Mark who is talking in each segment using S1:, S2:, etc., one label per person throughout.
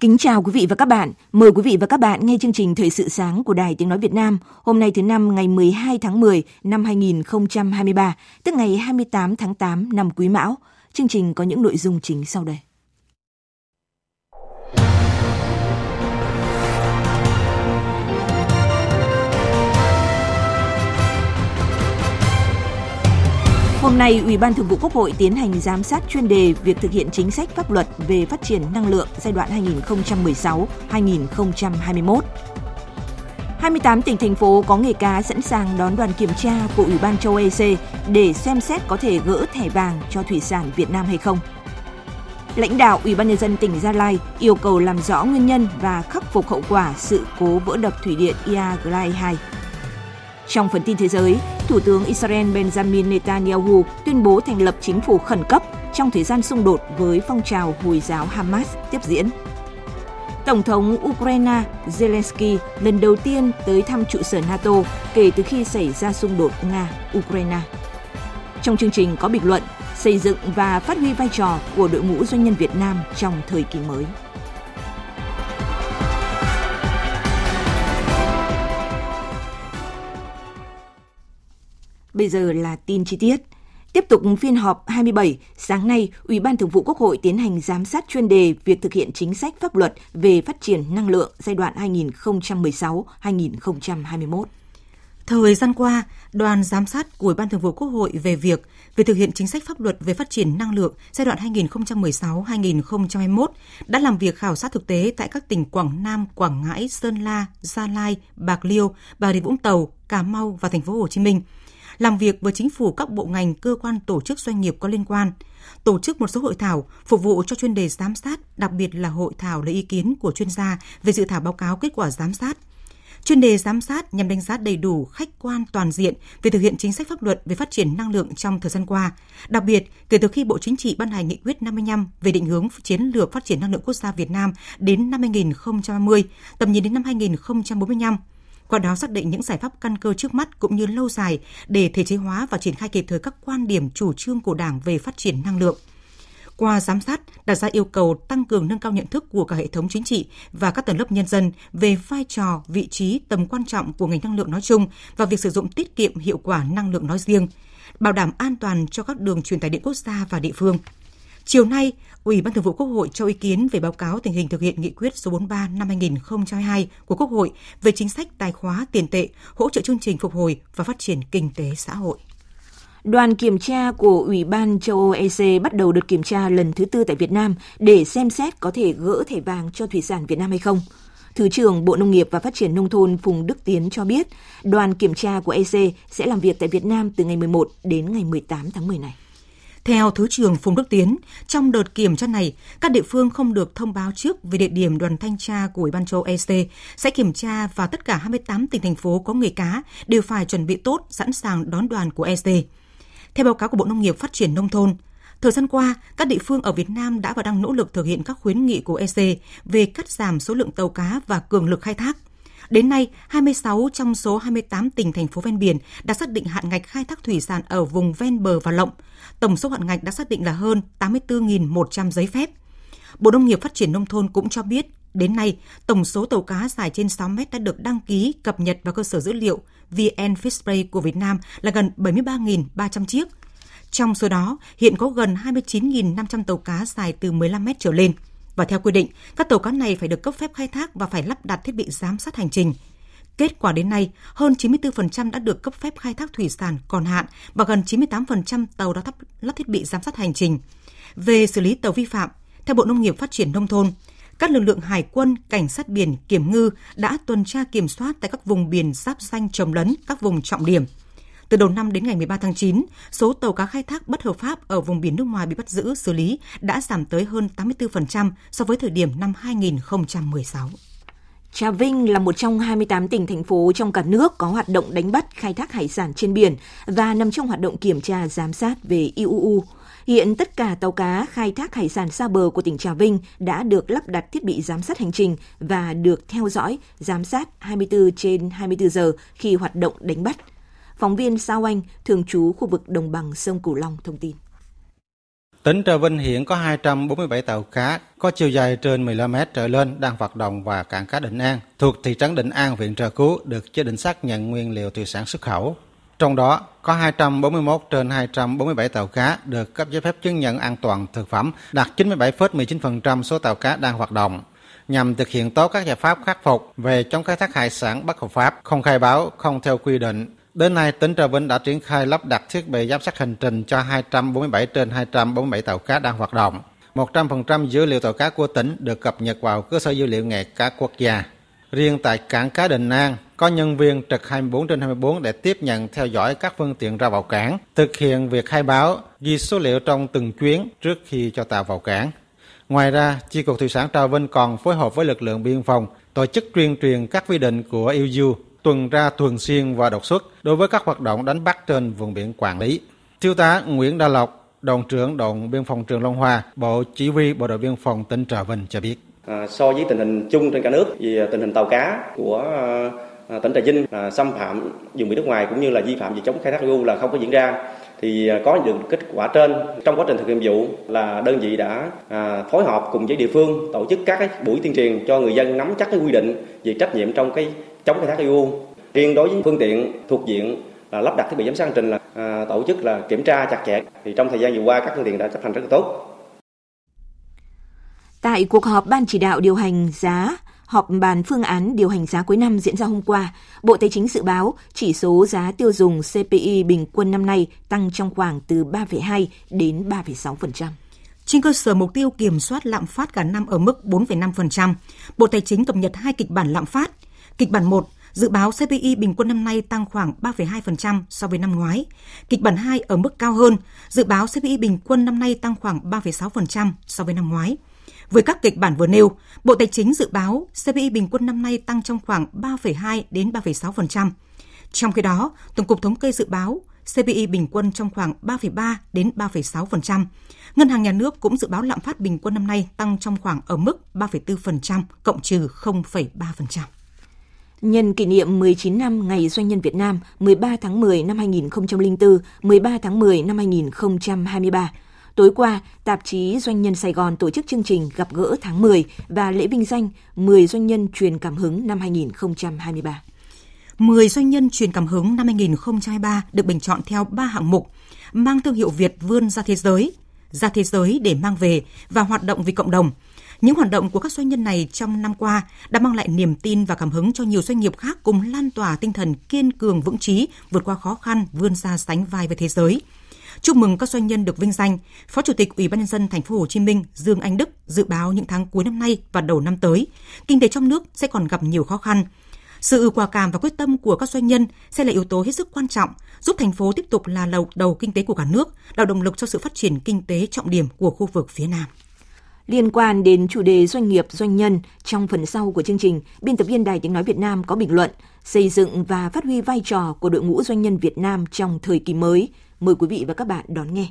S1: Kính chào quý vị và các bạn. Mời quý vị và các bạn nghe chương trình Thời sự sáng của Đài Tiếng Nói Việt Nam. Hôm nay thứ năm ngày 12 tháng 10 năm 2023, tức ngày 28 tháng 8 năm Quý Mão. Chương trình có những nội dung chính sau đây. Hôm nay, Ủy ban Thường vụ Quốc hội tiến hành giám sát chuyên đề việc thực hiện chính sách pháp luật về phát triển năng lượng giai đoạn 2016-2021. 28 tỉnh thành phố có nghề cá sẵn sàng đón đoàn kiểm tra của Ủy ban châu EC để xem xét có thể gỡ thẻ vàng cho thủy sản Việt Nam hay không. Lãnh đạo Ủy ban nhân dân tỉnh Gia Lai yêu cầu làm rõ nguyên nhân và khắc phục hậu quả sự cố vỡ đập thủy điện Iagrai 2. Trong phần tin thế giới, Thủ tướng Israel Benjamin Netanyahu tuyên bố thành lập chính phủ khẩn cấp trong thời gian xung đột với phong trào Hồi giáo Hamas tiếp diễn. Tổng thống Ukraine Zelensky lần đầu tiên tới thăm trụ sở NATO kể từ khi xảy ra xung đột Nga-Ukraine. Trong chương trình có bình luận xây dựng và phát huy vai trò của đội ngũ doanh nhân Việt Nam trong thời kỳ mới. Bây giờ là tin chi tiết. Tiếp tục phiên họp 27, sáng nay, Ủy ban Thường vụ Quốc hội tiến hành giám sát chuyên đề việc thực hiện chính sách pháp luật về phát triển năng lượng giai đoạn 2016-2021.
S2: Thời gian qua, đoàn giám sát của Ủy ban Thường vụ Quốc hội về việc về thực hiện chính sách pháp luật về phát triển năng lượng giai đoạn 2016-2021 đã làm việc khảo sát thực tế tại các tỉnh Quảng Nam, Quảng Ngãi, Sơn La, Gia Lai, Bạc Liêu, Bà Rịa Vũng Tàu, Cà Mau và thành phố Hồ Chí Minh – làm việc với chính phủ các bộ ngành, cơ quan, tổ chức doanh nghiệp có liên quan, tổ chức một số hội thảo phục vụ cho chuyên đề giám sát, đặc biệt là hội thảo lấy ý kiến của chuyên gia về dự thảo báo cáo kết quả giám sát. Chuyên đề giám sát nhằm đánh giá đầy đủ, khách quan, toàn diện về thực hiện chính sách pháp luật về phát triển năng lượng trong thời gian qua. Đặc biệt, kể từ khi Bộ Chính trị ban hành nghị quyết 55 về định hướng chiến lược phát triển năng lượng quốc gia Việt Nam đến năm 2030, tầm nhìn đến năm 2045, qua đó xác định những giải pháp căn cơ trước mắt cũng như lâu dài để thể chế hóa và triển khai kịp thời các quan điểm chủ trương của Đảng về phát triển năng lượng. Qua giám sát, đặt ra yêu cầu tăng cường nâng cao nhận thức của cả hệ thống chính trị và các tầng lớp nhân dân về vai trò, vị trí, tầm quan trọng của ngành năng lượng nói chung và việc sử dụng tiết kiệm hiệu quả năng lượng nói riêng, bảo đảm an toàn cho các đường truyền tải điện quốc gia và địa phương. Chiều nay, Ủy ban Thường vụ Quốc hội cho ý kiến về báo cáo tình hình thực hiện nghị quyết số 43 năm 2022 của Quốc hội về chính sách tài khóa tiền tệ, hỗ trợ chương trình phục hồi và phát triển kinh tế xã hội.
S1: Đoàn kiểm tra của Ủy ban châu Âu EC bắt đầu đợt kiểm tra lần thứ tư tại Việt Nam để xem xét có thể gỡ thẻ vàng cho thủy sản Việt Nam hay không. Thứ trưởng Bộ Nông nghiệp và Phát triển Nông thôn Phùng Đức Tiến cho biết, đoàn kiểm tra của EC sẽ làm việc tại Việt Nam từ ngày 11 đến ngày 18 tháng 10 này.
S2: Theo Thứ trưởng Phùng Đức Tiến, trong đợt kiểm tra này, các địa phương không được thông báo trước về địa điểm đoàn thanh tra của Ủy ban châu EC sẽ kiểm tra và tất cả 28 tỉnh thành phố có nghề cá đều phải chuẩn bị tốt sẵn sàng đón đoàn của EC. Theo báo cáo của Bộ Nông nghiệp Phát triển Nông thôn, Thời gian qua, các địa phương ở Việt Nam đã và đang nỗ lực thực hiện các khuyến nghị của EC về cắt giảm số lượng tàu cá và cường lực khai thác. Đến nay, 26 trong số 28 tỉnh thành phố ven biển đã xác định hạn ngạch khai thác thủy sản ở vùng ven bờ và lộng. Tổng số hạn ngạch đã xác định là hơn 84.100 giấy phép. Bộ Nông nghiệp Phát triển Nông thôn cũng cho biết, đến nay, tổng số tàu cá dài trên 6 mét đã được đăng ký cập nhật vào cơ sở dữ liệu VN Fishplay của Việt Nam là gần 73.300 chiếc. Trong số đó, hiện có gần 29.500 tàu cá dài từ 15 mét trở lên – và theo quy định, các tàu cá này phải được cấp phép khai thác và phải lắp đặt thiết bị giám sát hành trình. Kết quả đến nay, hơn 94% đã được cấp phép khai thác thủy sản còn hạn và gần 98% tàu đã lắp thiết bị giám sát hành trình. Về xử lý tàu vi phạm, theo Bộ Nông nghiệp Phát triển Nông thôn, các lực lượng hải quân, cảnh sát biển, kiểm ngư đã tuần tra kiểm soát tại các vùng biển giáp danh trồng lấn, các vùng trọng điểm. Từ đầu năm đến ngày 13 tháng 9, số tàu cá khai thác bất hợp pháp ở vùng biển nước ngoài bị bắt giữ, xử lý đã giảm tới hơn 84% so với thời điểm năm 2016.
S1: Trà Vinh là một trong 28 tỉnh thành phố trong cả nước có hoạt động đánh bắt khai thác hải sản trên biển và nằm trong hoạt động kiểm tra giám sát về IUU. Hiện tất cả tàu cá khai thác hải sản xa bờ của tỉnh Trà Vinh đã được lắp đặt thiết bị giám sát hành trình và được theo dõi, giám sát 24 trên 24 giờ khi hoạt động đánh bắt. Phóng viên Sao Anh, thường trú khu vực đồng bằng sông Cửu Long thông tin.
S3: Tỉnh Trà Vinh hiện có 247 tàu cá có chiều dài trên 15 mét trở lên đang hoạt động và cảng cá Định An thuộc thị trấn Định An, huyện Trà Cú được chế định xác nhận nguyên liệu thủy sản xuất khẩu. Trong đó có 241 trên 247 tàu cá được cấp giấy phép chứng nhận an toàn thực phẩm, đạt 97,19% số tàu cá đang hoạt động nhằm thực hiện tốt các giải pháp khắc phục về chống khai thác hải sản bất hợp pháp, không khai báo, không theo quy định, Đến nay, tỉnh Trà Vinh đã triển khai lắp đặt thiết bị giám sát hành trình cho 247 trên 247 tàu cá đang hoạt động. 100% dữ liệu tàu cá của tỉnh được cập nhật vào cơ sở dữ liệu nghề cá quốc gia. Riêng tại cảng cá Đình An, có nhân viên trực 24 trên 24 để tiếp nhận theo dõi các phương tiện ra vào cảng, thực hiện việc khai báo, ghi số liệu trong từng chuyến trước khi cho tàu vào cảng. Ngoài ra, Chi cục Thủy sản Trà Vinh còn phối hợp với lực lượng biên phòng tổ chức tuyên truyền các quy định của EU tuần tra thường xuyên và đột xuất đối với các hoạt động đánh bắt trên vùng biển quản lý. Thiếu tá Nguyễn Đa Lộc, đồn trưởng đồn biên phòng Trường Long Hoa, Bộ Chỉ huy Bộ đội Biên phòng tỉnh Trà Vinh cho biết.
S4: À, so với tình hình chung trên cả nước, thì à, tình hình tàu cá của à, tỉnh Trà Vinh là xâm phạm vùng biển nước ngoài cũng như là vi phạm về chống khai thác IUU là không có diễn ra thì à, có được kết quả trên trong quá trình thực hiện nhiệm vụ là đơn vị đã à, phối hợp cùng với địa phương tổ chức các cái buổi tuyên truyền cho người dân nắm chắc cái quy định về trách nhiệm trong cái chống khai thác IUU. Riêng đối với phương tiện thuộc diện là lắp đặt thiết bị giám sát hành trình là à, tổ chức là kiểm tra chặt chẽ thì trong thời gian vừa qua các phương tiện đã chấp hành rất là tốt.
S1: Tại cuộc họp ban chỉ đạo điều hành giá họp bàn phương án điều hành giá cuối năm diễn ra hôm qua, Bộ Tài chính dự báo chỉ số giá tiêu dùng CPI bình quân năm nay tăng trong khoảng từ 3,2 đến 3,6%.
S2: Trên cơ sở mục tiêu kiểm soát lạm phát cả năm ở mức 4,5%, Bộ Tài chính cập nhật hai kịch bản lạm phát. Kịch bản 1 dự báo CPI bình quân năm nay tăng khoảng 3,2% so với năm ngoái. Kịch bản 2 ở mức cao hơn, dự báo CPI bình quân năm nay tăng khoảng 3,6% so với năm ngoái. Với các kịch bản vừa nêu, Bộ Tài chính dự báo CPI bình quân năm nay tăng trong khoảng 3,2 đến 3,6%. Trong khi đó, Tổng cục Thống kê dự báo CPI bình quân trong khoảng 3,3 đến 3,6%. Ngân hàng Nhà nước cũng dự báo lạm phát bình quân năm nay tăng trong khoảng ở mức 3,4% cộng trừ 0,3%.
S1: Nhân kỷ niệm 19 năm Ngày Doanh nhân Việt Nam 13 tháng 10 năm 2004, 13 tháng 10 năm 2023, Tối qua, tạp chí Doanh nhân Sài Gòn tổ chức chương trình gặp gỡ tháng 10 và lễ vinh danh 10 doanh nhân truyền cảm hứng năm 2023.
S2: 10 doanh nhân truyền cảm hứng năm 2023 được bình chọn theo 3 hạng mục, mang thương hiệu Việt vươn ra thế giới, ra thế giới để mang về và hoạt động vì cộng đồng. Những hoạt động của các doanh nhân này trong năm qua đã mang lại niềm tin và cảm hứng cho nhiều doanh nghiệp khác cùng lan tỏa tinh thần kiên cường vững chí, vượt qua khó khăn, vươn ra sánh vai với thế giới. Chúc mừng các doanh nhân được vinh danh. Phó Chủ tịch Ủy ban nhân dân thành phố Hồ Chí Minh Dương Anh Đức dự báo những tháng cuối năm nay và đầu năm tới, kinh tế trong nước sẽ còn gặp nhiều khó khăn. Sự quả cảm và quyết tâm của các doanh nhân sẽ là yếu tố hết sức quan trọng, giúp thành phố tiếp tục là đầu đầu kinh tế của cả nước, tạo động lực cho sự phát triển kinh tế trọng điểm của khu vực phía Nam.
S1: Liên quan đến chủ đề doanh nghiệp, doanh nhân, trong phần sau của chương trình, biên tập viên Đài Tiếng Nói Việt Nam có bình luận xây dựng và phát huy vai trò của đội ngũ doanh nhân Việt Nam trong thời kỳ mới. Mời quý vị và các bạn đón nghe.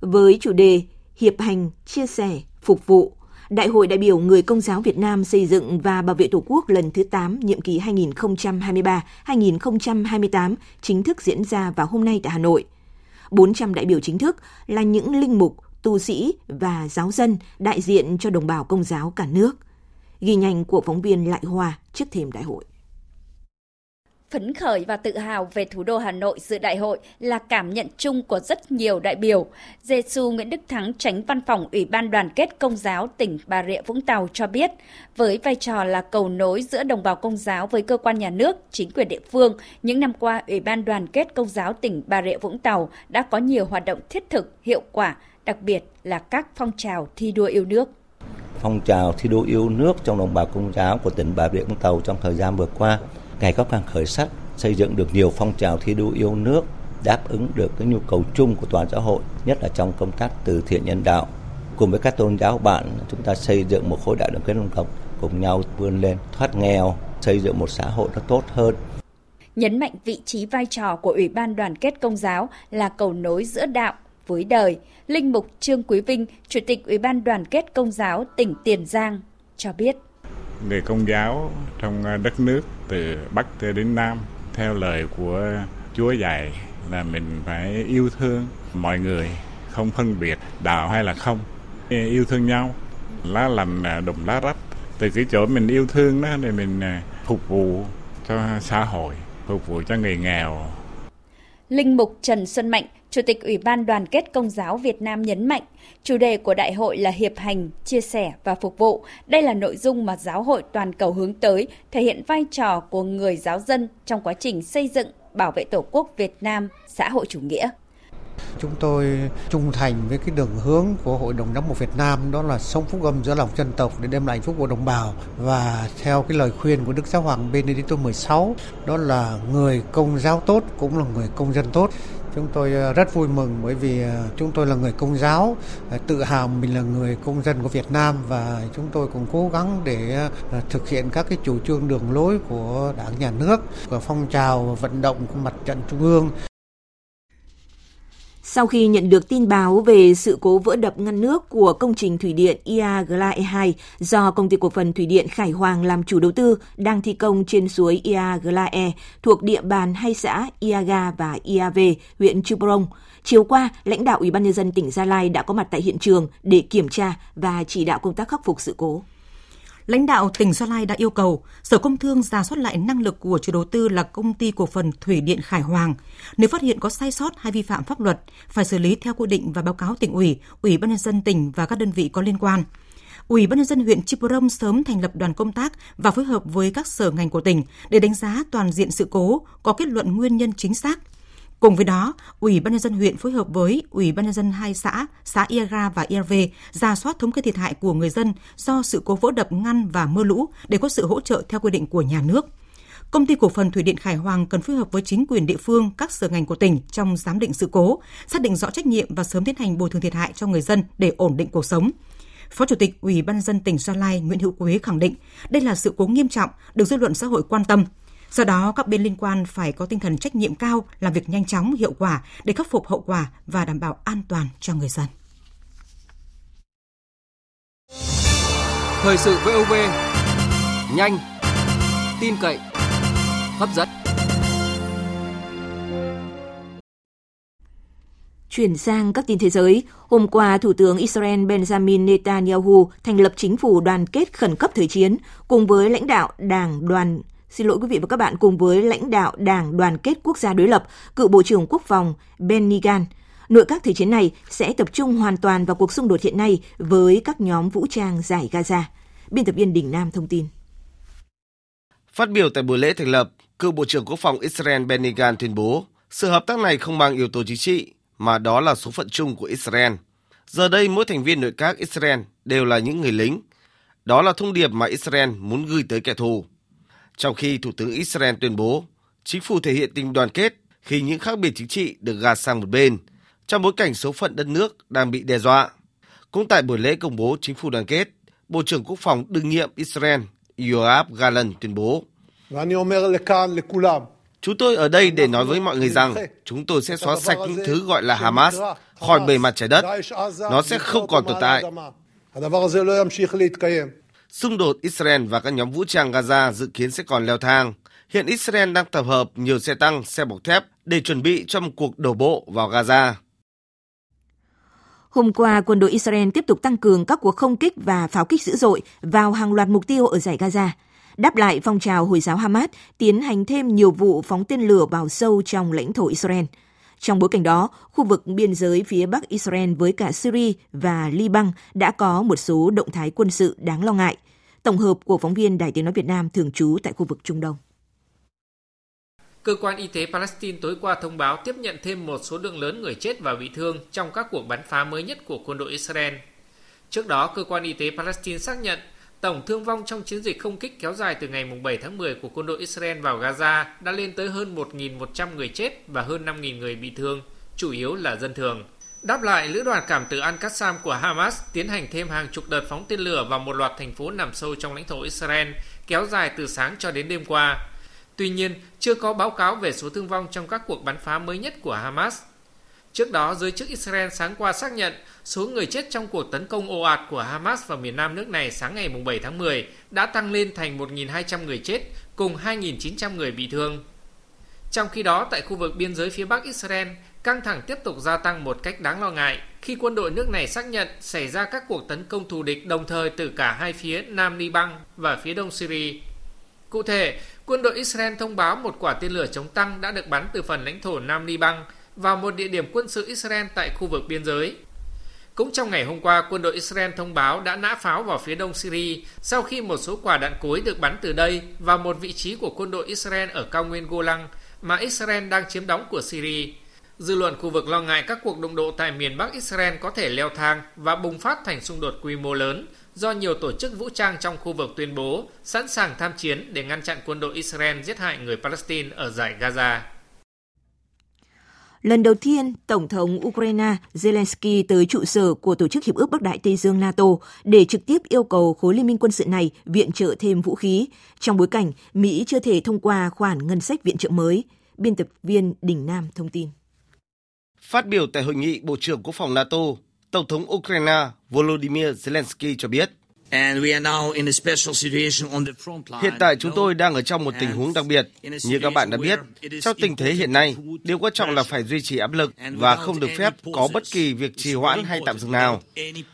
S1: Với chủ đề Hiệp hành, chia sẻ, phục vụ, Đại hội đại biểu Người Công giáo Việt Nam xây dựng và bảo vệ Tổ quốc lần thứ 8 nhiệm kỳ 2023-2028 chính thức diễn ra vào hôm nay tại Hà Nội. 400 đại biểu chính thức là những linh mục, tu sĩ và giáo dân đại diện cho đồng bào công giáo cả nước. Ghi nhanh của phóng viên Lại Hòa trước thềm đại hội.
S5: Phấn khởi và tự hào về thủ đô Hà Nội dự đại hội là cảm nhận chung của rất nhiều đại biểu. Giê-xu Nguyễn Đức Thắng, tránh văn phòng Ủy ban đoàn kết Công giáo tỉnh Bà Rịa Vũng Tàu cho biết, với vai trò là cầu nối giữa đồng bào Công giáo với cơ quan nhà nước, chính quyền địa phương, những năm qua Ủy ban đoàn kết Công giáo tỉnh Bà Rịa Vũng Tàu đã có nhiều hoạt động thiết thực, hiệu quả, đặc biệt là các phong trào thi đua yêu nước.
S6: Phong trào thi đua yêu nước trong đồng bào công giáo của tỉnh Bà Rịa Vũng Tàu trong thời gian vừa qua ngày có càng khởi sắc xây dựng được nhiều phong trào thi đua yêu nước đáp ứng được cái nhu cầu chung của toàn xã hội nhất là trong công tác từ thiện nhân đạo. Cùng với các tôn giáo bạn chúng ta xây dựng một khối đại đoàn kết dân tộc cùng nhau vươn lên thoát nghèo xây dựng một xã hội nó tốt hơn.
S5: Nhấn mạnh vị trí vai trò của Ủy ban đoàn kết công giáo là cầu nối giữa đạo với đời. Linh mục Trương Quý Vinh, Chủ tịch Ủy ban đoàn kết công giáo tỉnh Tiền Giang cho biết.
S7: Người công giáo trong ờ, đất nước từ Bắc tới đến Nam theo lời của Chúa dạy là mình phải yêu thương mọi người không phân biệt đạo hay là không yêu thương nhau lá lành ờ, đùm lá rách từ cái chỗ mình yêu thương đó thì mình ờ, phục vụ cho xã hội phục vụ cho người nghèo
S5: Linh mục Trần Xuân Mạnh, Chủ tịch Ủy ban Đoàn kết Công giáo Việt Nam nhấn mạnh, chủ đề của đại hội là hiệp hành, chia sẻ và phục vụ. Đây là nội dung mà giáo hội toàn cầu hướng tới, thể hiện vai trò của người giáo dân trong quá trình xây dựng, bảo vệ Tổ quốc Việt Nam, xã hội chủ nghĩa.
S8: Chúng tôi trung thành với cái đường hướng của Hội đồng Giám mục Việt Nam đó là sống phúc âm giữa lòng dân tộc để đem lại hạnh phúc của đồng bào và theo cái lời khuyên của Đức Giáo Hoàng Benedicto XVI đó là người công giáo tốt cũng là người công dân tốt. Chúng tôi ờ, rất vui mừng bởi vì ờ, chúng tôi là người công giáo, ờ, tự hào mình là người công dân của Việt Nam và chúng tôi cũng cố gắng để thực hiện các cái chủ trương đường lối của Đảng nhà nước, của phong trào vận động của mặt trận trung ương.
S1: Sau khi nhận được tin báo về sự cố vỡ đập ngăn nước của công trình thủy điện Iaglae 2 do công ty cổ phần thủy điện Khải Hoàng làm chủ đầu tư đang thi công trên suối Iaglae thuộc địa bàn hai xã Iaga và Iav, huyện Chư Prong, chiều qua, lãnh đạo Ủy ban nhân dân tỉnh Gia Lai đã có mặt tại hiện trường để kiểm tra và chỉ đạo công tác khắc phục sự cố
S2: lãnh đạo tỉnh Gia Lai đã yêu cầu Sở Công Thương ra soát lại năng lực của chủ đầu tư là công ty cổ phần Thủy điện Khải Hoàng. Nếu phát hiện có sai sót hay vi phạm pháp luật, phải xử lý theo quy định và báo cáo tỉnh ủy, ủy ban nhân dân tỉnh và các đơn vị có liên quan. Ủy ban nhân dân huyện Chư Prong sớm thành lập đoàn công tác và phối hợp với các sở ngành của tỉnh để đánh giá toàn diện sự cố, có kết luận nguyên nhân chính xác, Cùng với đó, Ủy ban nhân dân huyện phối hợp với Ủy ban nhân dân hai xã, xã Iagra và Iave ra soát thống kê thiệt hại của người dân do sự cố vỡ đập ngăn và mưa lũ để có sự hỗ trợ theo quy định của nhà nước. Công ty cổ phần Thủy điện Khải Hoàng cần phối hợp với chính quyền địa phương, các sở ngành của tỉnh trong giám định sự cố, xác định rõ trách nhiệm và sớm tiến hành bồi thường thiệt hại cho người dân để ổn định cuộc sống. Phó Chủ tịch Ủy ban dân tỉnh Gia Lai Nguyễn Hữu Quế khẳng định đây là sự cố nghiêm trọng được dư luận xã hội quan tâm, Do đó, các bên liên quan phải có tinh thần trách nhiệm cao, làm việc nhanh chóng, hiệu quả để khắc phục hậu quả và đảm bảo an toàn cho người dân.
S9: Thời sự VOV, nhanh, tin cậy, hấp dẫn.
S1: Chuyển sang các tin thế giới, hôm qua Thủ tướng Israel Benjamin Netanyahu thành lập chính phủ đoàn kết khẩn cấp thời chiến cùng với lãnh đạo Đảng đoàn Xin lỗi quý vị và các bạn cùng với lãnh đạo Đảng Đoàn kết Quốc gia đối lập, cựu Bộ trưởng Quốc phòng Benny Gantz. Nội các thời chiến này sẽ tập trung hoàn toàn vào cuộc xung đột hiện nay với các nhóm vũ trang giải Gaza. Biên tập viên Đình Nam thông tin.
S10: Phát biểu tại buổi lễ thành lập, cựu Bộ trưởng Quốc phòng Israel Benny Gantz tuyên bố sự hợp tác này không mang yếu tố chính trị, mà đó là số phận chung của Israel. Giờ đây mỗi thành viên nội các Israel đều là những người lính. Đó là thông điệp mà Israel muốn gửi tới kẻ thù. Trong khi Thủ tướng Israel tuyên bố chính phủ thể hiện tình đoàn kết khi những khác biệt chính trị được gạt sang một bên, trong bối cảnh số phận đất nước đang bị đe dọa. Cũng tại buổi lễ công bố chính phủ đoàn kết, Bộ trưởng Quốc phòng đương nhiệm Israel Yoav Gallant tuyên bố Chúng tôi ở đây để nói với mọi người rằng chúng tôi sẽ xóa sạch những thứ gọi là Hamas khỏi bề mặt trái đất. Nó sẽ không còn tồn tại. Xung đột Israel và các nhóm vũ trang Gaza dự kiến sẽ còn leo thang. Hiện Israel đang tập hợp nhiều xe tăng, xe bọc thép để chuẩn bị cho một cuộc đổ bộ vào Gaza.
S1: Hôm qua, quân đội Israel tiếp tục tăng cường các cuộc không kích và pháo kích dữ dội vào hàng loạt mục tiêu ở giải Gaza. Đáp lại phong trào Hồi giáo Hamas tiến hành thêm nhiều vụ phóng tên lửa vào sâu trong lãnh thổ Israel. Trong bối cảnh đó, khu vực biên giới phía bắc Israel với cả Syria và Liban đã có một số động thái quân sự đáng lo ngại. Tổng hợp của phóng viên Đài Tiếng Nói Việt Nam thường trú tại khu vực Trung Đông.
S11: Cơ quan y tế Palestine tối qua thông báo tiếp nhận thêm một số lượng lớn người chết và bị thương trong các cuộc bắn phá mới nhất của quân đội Israel. Trước đó, cơ quan y tế Palestine xác nhận tổng thương vong trong chiến dịch không kích kéo dài từ ngày 7 tháng 10 của quân đội Israel vào Gaza đã lên tới hơn 1.100 người chết và hơn 5.000 người bị thương, chủ yếu là dân thường. Đáp lại, lữ đoàn cảm tử Al-Qassam của Hamas tiến hành thêm hàng chục đợt phóng tên lửa vào một loạt thành phố nằm sâu trong lãnh thổ Israel, kéo dài từ sáng cho đến đêm qua. Tuy nhiên, chưa có báo cáo về số thương vong trong các cuộc bắn phá mới nhất của Hamas. Trước đó, giới chức Israel sáng qua xác nhận số người chết trong cuộc tấn công ồ ạt của Hamas vào miền nam nước này sáng ngày 7 tháng 10 đã tăng lên thành 1.200 người chết cùng 2.900 người bị thương. Trong khi đó, tại khu vực biên giới phía bắc Israel, căng thẳng tiếp tục gia tăng một cách đáng lo ngại khi quân đội nước này xác nhận xảy ra các cuộc tấn công thù địch đồng thời từ cả hai phía Nam Liban và phía đông Syria. Cụ thể, quân đội Israel thông báo một quả tên lửa chống tăng đã được bắn từ phần lãnh thổ Nam Liban vào một địa điểm quân sự Israel tại khu vực biên giới. Cũng trong ngày hôm qua, quân đội Israel thông báo đã nã pháo vào phía đông Syria sau khi một số quả đạn cối được bắn từ đây vào một vị trí của quân đội Israel ở cao nguyên Golan mà Israel đang chiếm đóng của Syria. Dư luận khu vực lo ngại các cuộc đụng độ tại miền Bắc Israel có thể leo thang và bùng phát thành xung đột quy mô lớn do nhiều tổ chức vũ trang trong khu vực tuyên bố sẵn sàng tham chiến để ngăn chặn quân đội Israel giết hại người Palestine ở giải Gaza.
S1: Lần đầu tiên, Tổng thống Ukraine Zelensky tới trụ sở của Tổ chức Hiệp ước Bắc Đại Tây Dương NATO để trực tiếp yêu cầu khối liên minh quân sự này viện trợ thêm vũ khí, trong bối cảnh Mỹ chưa thể thông qua khoản ngân sách viện trợ mới. Biên tập viên Đình Nam thông tin.
S10: Phát biểu tại hội nghị Bộ trưởng Quốc phòng NATO, Tổng thống Ukraine Volodymyr Zelensky cho biết Hiện tại chúng tôi đang ở trong một tình huống đặc biệt. Như các bạn đã biết, trong tình thế hiện nay, điều quan trọng là phải duy trì áp lực và không được phép có bất kỳ việc trì hoãn hay tạm dừng nào.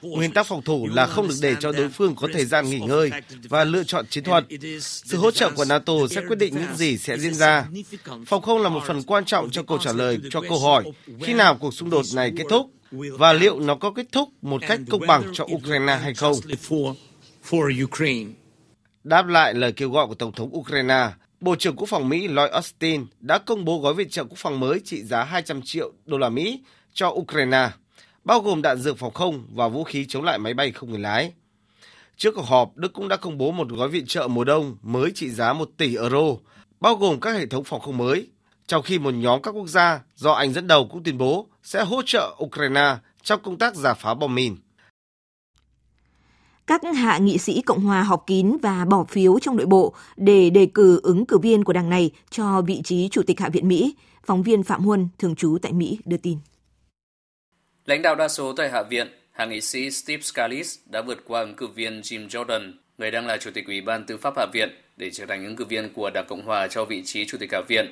S10: Nguyên tắc phòng thủ là không được để cho đối phương có thời gian nghỉ ngơi và lựa chọn chiến thuật. Sự hỗ trợ của NATO sẽ quyết định những gì sẽ diễn ra. Phòng không là một phần quan trọng cho câu trả lời cho câu hỏi khi nào cuộc xung đột này kết thúc và liệu nó có kết thúc một cách công bằng cho Ukraine hay không for Ukraine. Đáp lại lời kêu gọi của Tổng thống Ukraine, Bộ trưởng Quốc phòng Mỹ Lloyd Austin đã công bố gói viện trợ quốc phòng mới trị giá 200 triệu đô la Mỹ cho Ukraine, bao gồm đạn dược phòng không và vũ khí chống lại máy bay không người lái. Trước cuộc họp, Đức cũng đã công bố một gói viện trợ mùa đông mới trị giá 1 tỷ euro, bao gồm các hệ thống phòng không mới, trong khi một nhóm các quốc gia do Anh dẫn đầu cũng tuyên bố sẽ hỗ trợ Ukraine trong công tác giả phá bom mìn.
S1: Các hạ nghị sĩ Cộng hòa họp kín và bỏ phiếu trong nội bộ để đề cử ứng cử viên của đảng này cho vị trí Chủ tịch Hạ viện Mỹ. Phóng viên Phạm Huân, thường trú tại Mỹ, đưa tin.
S12: Lãnh đạo đa số tại Hạ viện, hạ nghị sĩ Steve Scalise đã vượt qua ứng cử viên Jim Jordan, người đang là Chủ tịch Ủy ban Tư pháp Hạ viện, để trở thành ứng cử viên của Đảng Cộng hòa cho vị trí Chủ tịch Hạ viện.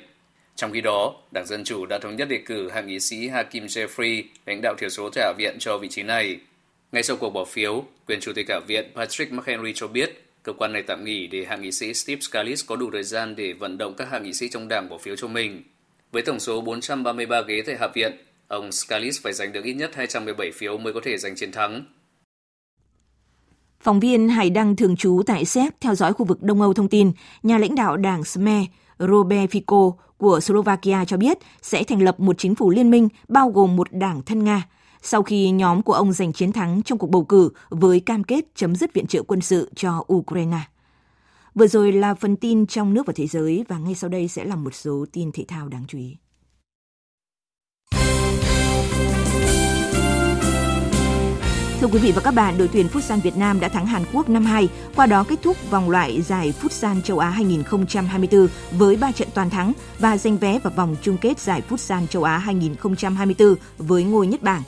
S12: Trong khi đó, Đảng Dân Chủ đã thống nhất đề cử hạ nghị sĩ Hakim Jeffrey, lãnh đạo thiểu số tại Hạ viện cho vị trí này. Ngay sau cuộc bỏ phiếu, quyền chủ tịch Hạ viện Patrick McHenry cho biết cơ quan này tạm nghỉ để hạ nghị sĩ Steve Scalise có đủ thời gian để vận động các hạ nghị sĩ trong đảng bỏ phiếu cho mình. Với tổng số 433 ghế tại Hạ viện, ông Scalise phải giành được ít nhất 217 phiếu mới có thể giành chiến thắng.
S1: Phóng viên Hải Đăng thường trú tại Séc theo dõi khu vực Đông Âu thông tin, nhà lãnh đạo đảng SME Robert Fico của Slovakia cho biết sẽ thành lập một chính phủ liên minh bao gồm một đảng thân Nga – sau khi nhóm của ông giành chiến thắng trong cuộc bầu cử với cam kết chấm dứt viện trợ quân sự cho Ukraine. Vừa rồi là phần tin trong nước và thế giới và ngay sau đây sẽ là một số tin thể thao đáng chú ý. Thưa quý vị và các bạn, đội tuyển Futsal Việt Nam đã thắng Hàn Quốc 5-2, qua đó kết thúc vòng loại giải Futsal châu Á 2024 với 3 trận toàn thắng và giành vé vào vòng chung kết giải Futsal châu Á 2024 với ngôi nhất bảng.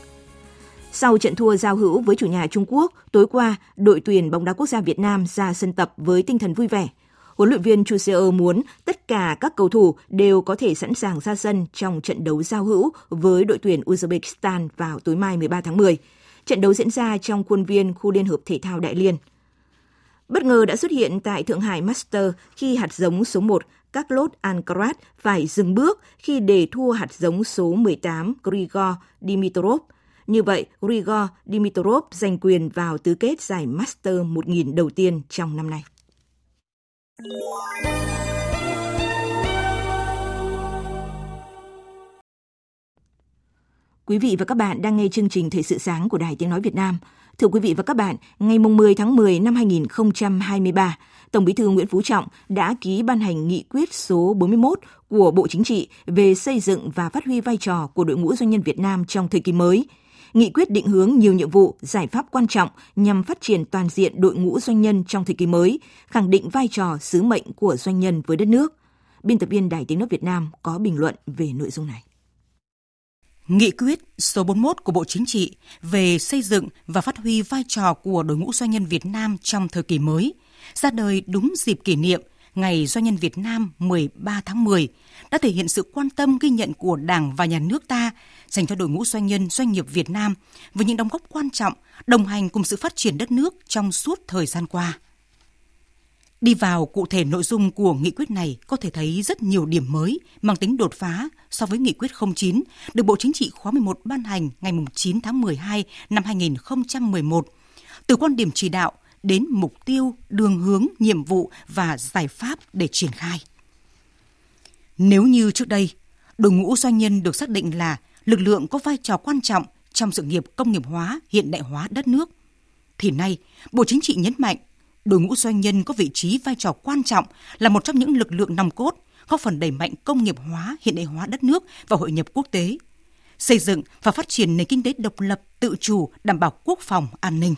S1: Sau trận thua giao hữu với chủ nhà Trung Quốc, tối qua, đội tuyển bóng đá quốc gia Việt Nam ra sân tập với tinh thần vui vẻ. Huấn luyện viên Chu Seo muốn tất cả các cầu thủ đều có thể sẵn sàng ra sân trong trận đấu giao hữu với đội tuyển Uzbekistan vào tối mai 13 tháng 10. Trận đấu diễn ra trong khuôn viên khu Liên hợp Thể thao Đại Liên. bất ngờ đã xuất hiện tại Thượng Hải Master khi hạt giống số 1 các lốt Ankarat phải dừng bước khi để thua hạt giống số 18 Grigor Dimitrov. Như vậy, Grigor Dimitrov giành quyền vào tứ kết giải Master 1000 đầu tiên trong năm nay. Quý vị và các bạn đang nghe chương trình Thời sự sáng của Đài Tiếng Nói Việt Nam. Thưa quý vị và các bạn, ngày 10 tháng 10 năm 2023, Tổng Bí thư Nguyễn Phú Trọng đã ký ban hành nghị quyết số 41 của Bộ Chính trị về xây dựng và phát huy vai trò của đội ngũ doanh nhân Việt Nam trong thời kỳ mới. Nghị quyết định hướng nhiều nhiệm vụ, giải pháp quan trọng nhằm phát triển toàn diện đội ngũ doanh nhân trong thời kỳ mới, khẳng định vai trò, sứ mệnh của doanh nhân với đất nước. Biên tập viên Đài Tiếng Nói Việt Nam có bình luận về nội dung này.
S2: Nghị quyết số 41 của Bộ Chính trị về xây dựng và phát huy vai trò của đội ngũ doanh nhân Việt Nam trong thời kỳ mới ra đời đúng dịp kỷ niệm Ngày Doanh nhân Việt Nam 13 tháng 10 đã thể hiện sự quan tâm, ghi nhận của Đảng và Nhà nước ta dành cho đội ngũ doanh nhân, doanh nghiệp Việt Nam với những đóng góp quan trọng, đồng hành cùng sự phát triển đất nước trong suốt thời gian qua. Đi vào cụ thể nội dung của nghị quyết này có thể thấy rất nhiều điểm mới mang tính đột phá so với nghị quyết 09 được Bộ Chính trị khóa 11 ban hành ngày 9 tháng 12 năm 2011. Từ quan điểm chỉ đạo đến mục tiêu, đường hướng, nhiệm vụ và giải pháp để triển khai. Nếu như trước đây, đội ngũ doanh nhân được xác định là lực lượng có vai trò quan trọng trong sự nghiệp công nghiệp hóa, hiện đại hóa đất nước, thì nay Bộ Chính trị nhấn mạnh đội ngũ doanh nhân có vị trí vai trò quan trọng là một trong những lực lượng nòng cốt góp phần đẩy mạnh công nghiệp hóa, hiện đại hóa đất nước và hội nhập quốc tế, xây dựng và phát triển nền kinh tế độc lập, tự chủ, đảm bảo quốc phòng, an ninh.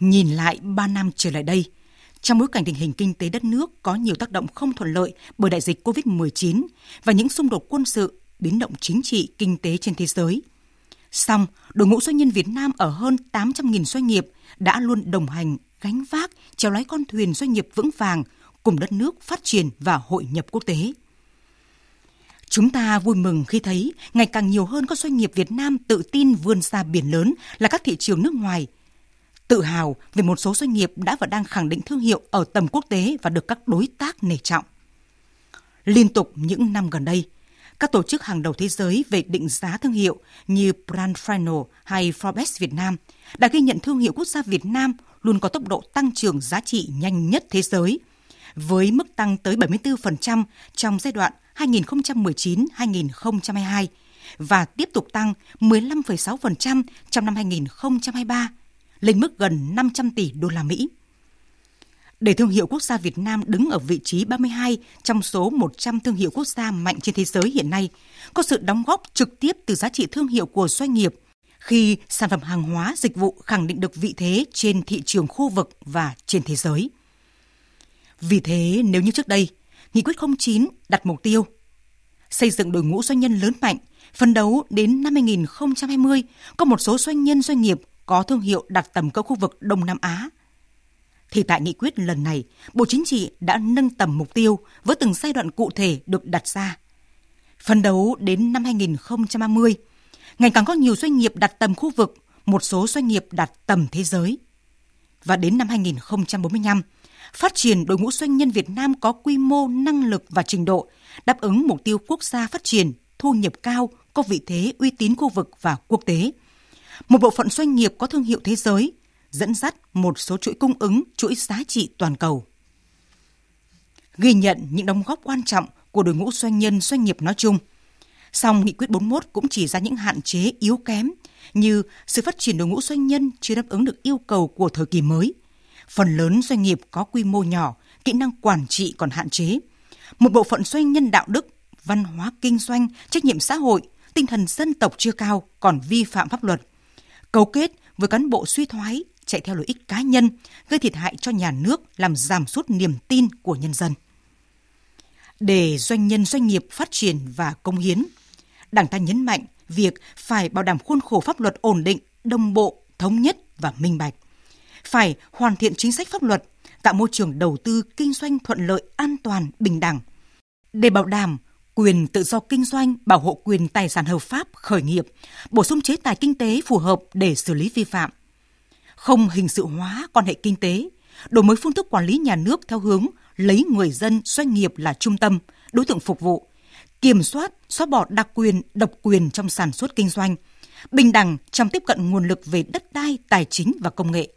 S2: Nhìn lại 3 năm trở lại đây, trong bối cảnh tình hình kinh tế đất nước có nhiều tác động không thuận lợi bởi đại dịch COVID-19 và những xung đột quân sự, biến động chính trị, kinh tế trên thế giới. Song, đội ngũ doanh nhân Việt Nam ở hơn 800.000 doanh nghiệp đã luôn đồng hành, gánh vác, chèo lái con thuyền doanh nghiệp vững vàng cùng đất nước phát triển và hội nhập quốc tế. Chúng ta vui mừng khi thấy ngày càng nhiều hơn các doanh nghiệp Việt Nam tự tin vươn xa biển lớn là các thị trường nước ngoài tự hào về một số doanh nghiệp đã và đang khẳng định thương hiệu ở tầm quốc tế và được các đối tác nể trọng. Liên tục những năm gần đây, các tổ chức hàng đầu thế giới về định giá thương hiệu như Brand Final hay Forbes Việt Nam đã ghi nhận thương hiệu quốc gia Việt Nam luôn có tốc độ tăng trưởng giá trị nhanh nhất thế giới, với mức tăng tới 74% trong giai đoạn 2019-2022 và tiếp tục tăng 15,6% trong năm 2023 lên mức gần 500 tỷ đô la Mỹ. Để thương hiệu quốc gia Việt Nam đứng ở vị trí 32 trong số 100 thương hiệu quốc gia mạnh trên thế giới hiện nay, có sự đóng góp trực tiếp từ giá trị thương hiệu của doanh nghiệp khi sản phẩm hàng hóa, dịch vụ khẳng định được vị thế trên thị trường khu vực và trên thế giới. Vì thế, nếu như trước đây, Nghị quyết 09 đặt mục tiêu xây dựng đội ngũ doanh nhân lớn mạnh, phấn đấu đến năm 2020 có một số doanh nhân doanh nghiệp có thương hiệu đặt tầm cỡ khu vực Đông Nam Á. Thì tại nghị quyết lần này, Bộ Chính trị đã nâng tầm mục tiêu với từng giai đoạn cụ thể được đặt ra. Phấn đấu đến năm 2030, ngày càng có nhiều doanh nghiệp đặt tầm khu vực, một số doanh nghiệp đặt tầm thế giới. Và đến năm 2045, phát triển đội ngũ doanh nhân Việt Nam có quy mô, năng lực và trình độ đáp ứng mục tiêu quốc gia phát triển, thu nhập cao, có vị thế uy tín khu vực và quốc tế – một bộ phận doanh nghiệp có thương hiệu thế giới, dẫn dắt một số chuỗi cung ứng, chuỗi giá trị toàn cầu. Ghi nhận những đóng góp quan trọng của đội ngũ doanh nhân doanh nghiệp nói chung. Song Nghị quyết 41 cũng chỉ ra những hạn chế yếu kém như sự phát triển đội ngũ doanh nhân chưa đáp ứng được yêu cầu của thời kỳ mới. Phần lớn doanh nghiệp có quy mô nhỏ, kỹ năng quản trị còn hạn chế. Một bộ phận doanh nhân đạo đức, văn hóa kinh doanh, trách nhiệm xã hội, tinh thần dân tộc chưa cao còn vi phạm pháp luật – cấu kết với cán bộ suy thoái, chạy theo lợi ích cá nhân, gây thiệt hại cho nhà nước, làm giảm sút niềm tin của nhân dân. Để doanh nhân doanh nghiệp phát triển và công hiến, Đảng ta nhấn mạnh việc phải bảo đảm khuôn khổ pháp luật ổn định, đồng bộ, thống nhất và minh bạch. Phải hoàn thiện chính sách pháp luật, tạo môi trường đầu tư kinh doanh thuận lợi, an toàn, bình đẳng. Để bảo đảm quyền tự do kinh doanh, bảo hộ quyền tài sản hợp pháp, khởi nghiệp, bổ sung chế tài kinh tế phù hợp để xử lý vi phạm. Không hình sự hóa quan hệ kinh tế, đổi mới phương thức quản lý nhà nước theo hướng lấy người dân, doanh nghiệp là trung tâm, đối tượng phục vụ, kiểm soát, xóa bỏ đặc quyền, độc quyền trong sản xuất kinh doanh, bình đẳng trong tiếp cận nguồn lực về đất đai, tài chính và công nghệ.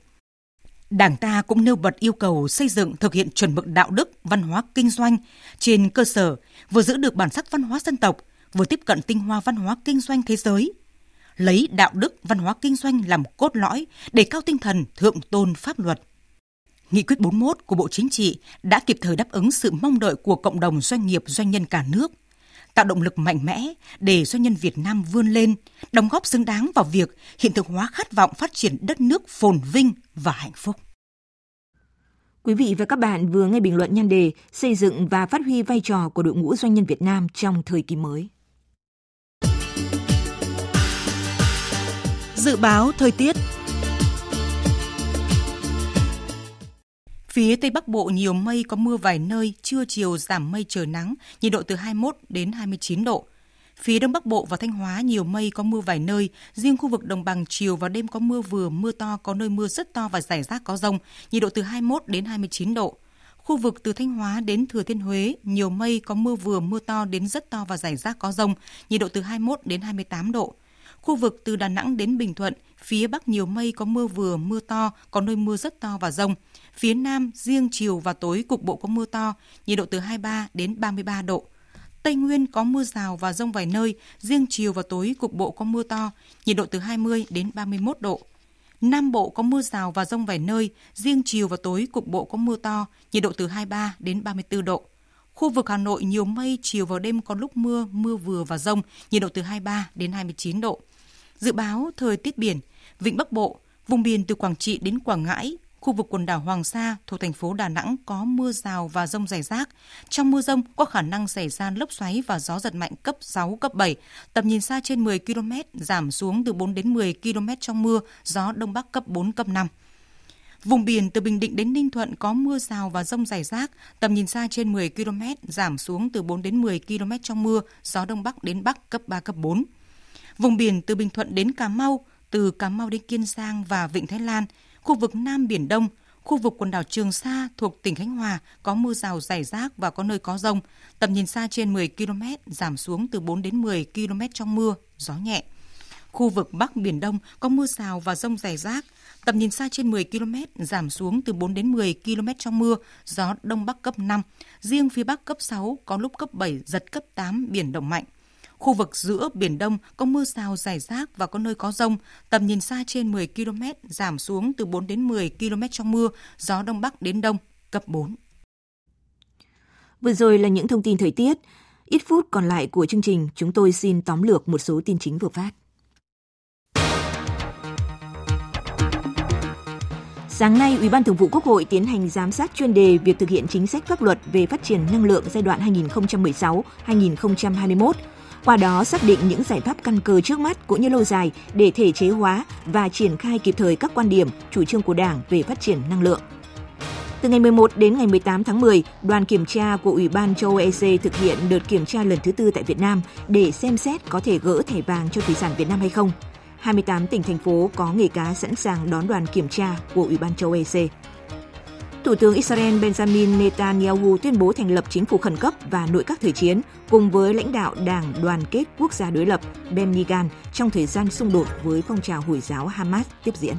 S2: Đảng ta cũng nêu bật yêu cầu xây dựng thực hiện chuẩn mực đạo đức, văn hóa kinh doanh trên cơ sở vừa giữ được bản sắc văn hóa dân tộc, vừa tiếp cận tinh hoa văn hóa kinh doanh thế giới. Lấy đạo đức, văn hóa kinh doanh làm cốt lõi để cao tinh thần thượng tôn pháp luật. Nghị quyết 41 của Bộ Chính trị đã kịp thời đáp ứng sự mong đợi của cộng đồng doanh nghiệp doanh nhân cả nước, tạo động lực mạnh mẽ để doanh nhân Việt Nam vươn lên, đóng góp xứng đáng vào việc hiện thực hóa khát vọng phát triển đất nước phồn vinh và hạnh phúc.
S1: Quý vị và các bạn vừa nghe bình luận nhan đề Xây dựng và phát huy vai trò của đội ngũ doanh nhân Việt Nam trong thời kỳ mới.
S2: Dự báo thời tiết Phía Tây Bắc Bộ nhiều mây có mưa vài nơi, trưa chiều giảm mây trời nắng, nhiệt độ từ 21 đến 29 độ. Phía Đông Bắc Bộ và Thanh Hóa nhiều mây có mưa vài nơi, riêng khu vực đồng bằng chiều và đêm có mưa vừa, mưa to, có nơi mưa rất to và rải rác có rông, nhiệt độ từ 21 đến 29 độ. Khu vực từ Thanh Hóa đến Thừa Thiên Huế, nhiều mây có mưa vừa, mưa to đến rất to và rải rác có rông, nhiệt độ từ 21 đến 28 độ. Khu vực từ Đà Nẵng đến Bình Thuận, phía Bắc nhiều mây có mưa vừa, mưa to, có nơi mưa rất to và rông. Phía Nam, riêng chiều và tối cục bộ có mưa to, nhiệt độ từ 23 đến 33 độ. Tây Nguyên có mưa rào và rông vài nơi, riêng chiều và tối cục bộ có mưa to, nhiệt độ từ 20 đến 31 độ. Nam Bộ có mưa rào và rông vài nơi, riêng chiều và tối cục bộ có mưa to, nhiệt độ từ 23 đến 34 độ. Khu vực Hà Nội nhiều mây, chiều và đêm có lúc mưa, mưa vừa và rông, nhiệt độ từ 23 đến 29 độ. Dự báo thời tiết biển, Vịnh Bắc Bộ, vùng biển từ Quảng Trị đến Quảng Ngãi, khu vực quần đảo Hoàng Sa thuộc thành phố Đà Nẵng có mưa rào và rông rải rác. Trong mưa rông có khả năng xảy ra lốc xoáy và gió giật mạnh cấp 6, cấp 7. Tầm nhìn xa trên 10 km, giảm xuống từ 4 đến 10 km trong mưa, gió đông bắc cấp 4, cấp 5. Vùng biển từ Bình Định đến Ninh Thuận có mưa rào và rông rải rác, tầm nhìn xa trên 10 km, giảm xuống từ 4 đến 10 km trong mưa, gió đông bắc đến bắc cấp 3, cấp 4. Vùng biển từ Bình Thuận đến Cà Mau, từ Cà Mau đến Kiên Giang và Vịnh Thái Lan, khu vực Nam Biển Đông, khu vực quần đảo Trường Sa thuộc tỉnh Khánh Hòa có mưa rào rải rác và có nơi có rông, tầm nhìn xa trên 10 km, giảm xuống từ 4 đến 10 km trong mưa, gió nhẹ. Khu vực Bắc Biển Đông có mưa rào và rông rải rác, tầm nhìn xa trên 10 km, giảm xuống từ 4 đến 10 km trong mưa, gió Đông Bắc cấp 5, riêng phía Bắc cấp 6, có lúc cấp 7, giật cấp 8, biển động mạnh. Khu vực giữa Biển Đông có mưa rào rải rác và có nơi có rông, tầm nhìn xa trên 10 km, giảm xuống từ 4 đến 10 km trong mưa, gió Đông Bắc đến Đông, cấp 4.
S1: Vừa rồi là những thông tin thời tiết. Ít phút còn lại của chương trình, chúng tôi xin tóm lược một số tin chính vừa phát. Sáng nay, Ủy ban Thường vụ Quốc hội tiến hành giám sát chuyên đề việc thực hiện chính sách pháp luật về phát triển năng lượng giai đoạn 2016-2021 qua đó xác định những giải pháp căn cơ trước mắt cũng như lâu dài để thể chế hóa và triển khai kịp thời các quan điểm, chủ trương của Đảng về phát triển năng lượng. Từ ngày 11 đến ngày 18 tháng 10, đoàn kiểm tra của Ủy ban châu Âu EC thực hiện đợt kiểm tra lần thứ tư tại Việt Nam để xem xét có thể gỡ thẻ vàng cho thủy sản Việt Nam hay không. 28 tỉnh thành phố có nghề cá sẵn sàng đón đoàn kiểm tra của Ủy ban châu Âu EC. Thủ tướng Israel Benjamin Netanyahu tuyên bố thành lập chính phủ khẩn cấp và nội các thời chiến cùng với lãnh đạo Đảng Đoàn kết Quốc gia đối lập Benny Gantz trong thời gian xung đột với phong trào Hồi giáo Hamas tiếp diễn.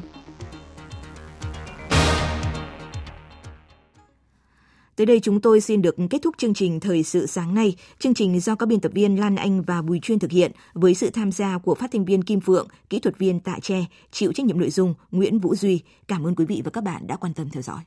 S1: Tới đây chúng tôi xin được kết thúc chương trình Thời sự sáng nay. Chương trình do các biên tập viên Lan Anh và Bùi Chuyên thực hiện với sự tham gia của phát thanh viên Kim Phượng, kỹ thuật viên Tạ Tre, chịu trách nhiệm nội dung Nguyễn Vũ Duy. Cảm ơn quý vị và các bạn đã quan tâm theo dõi.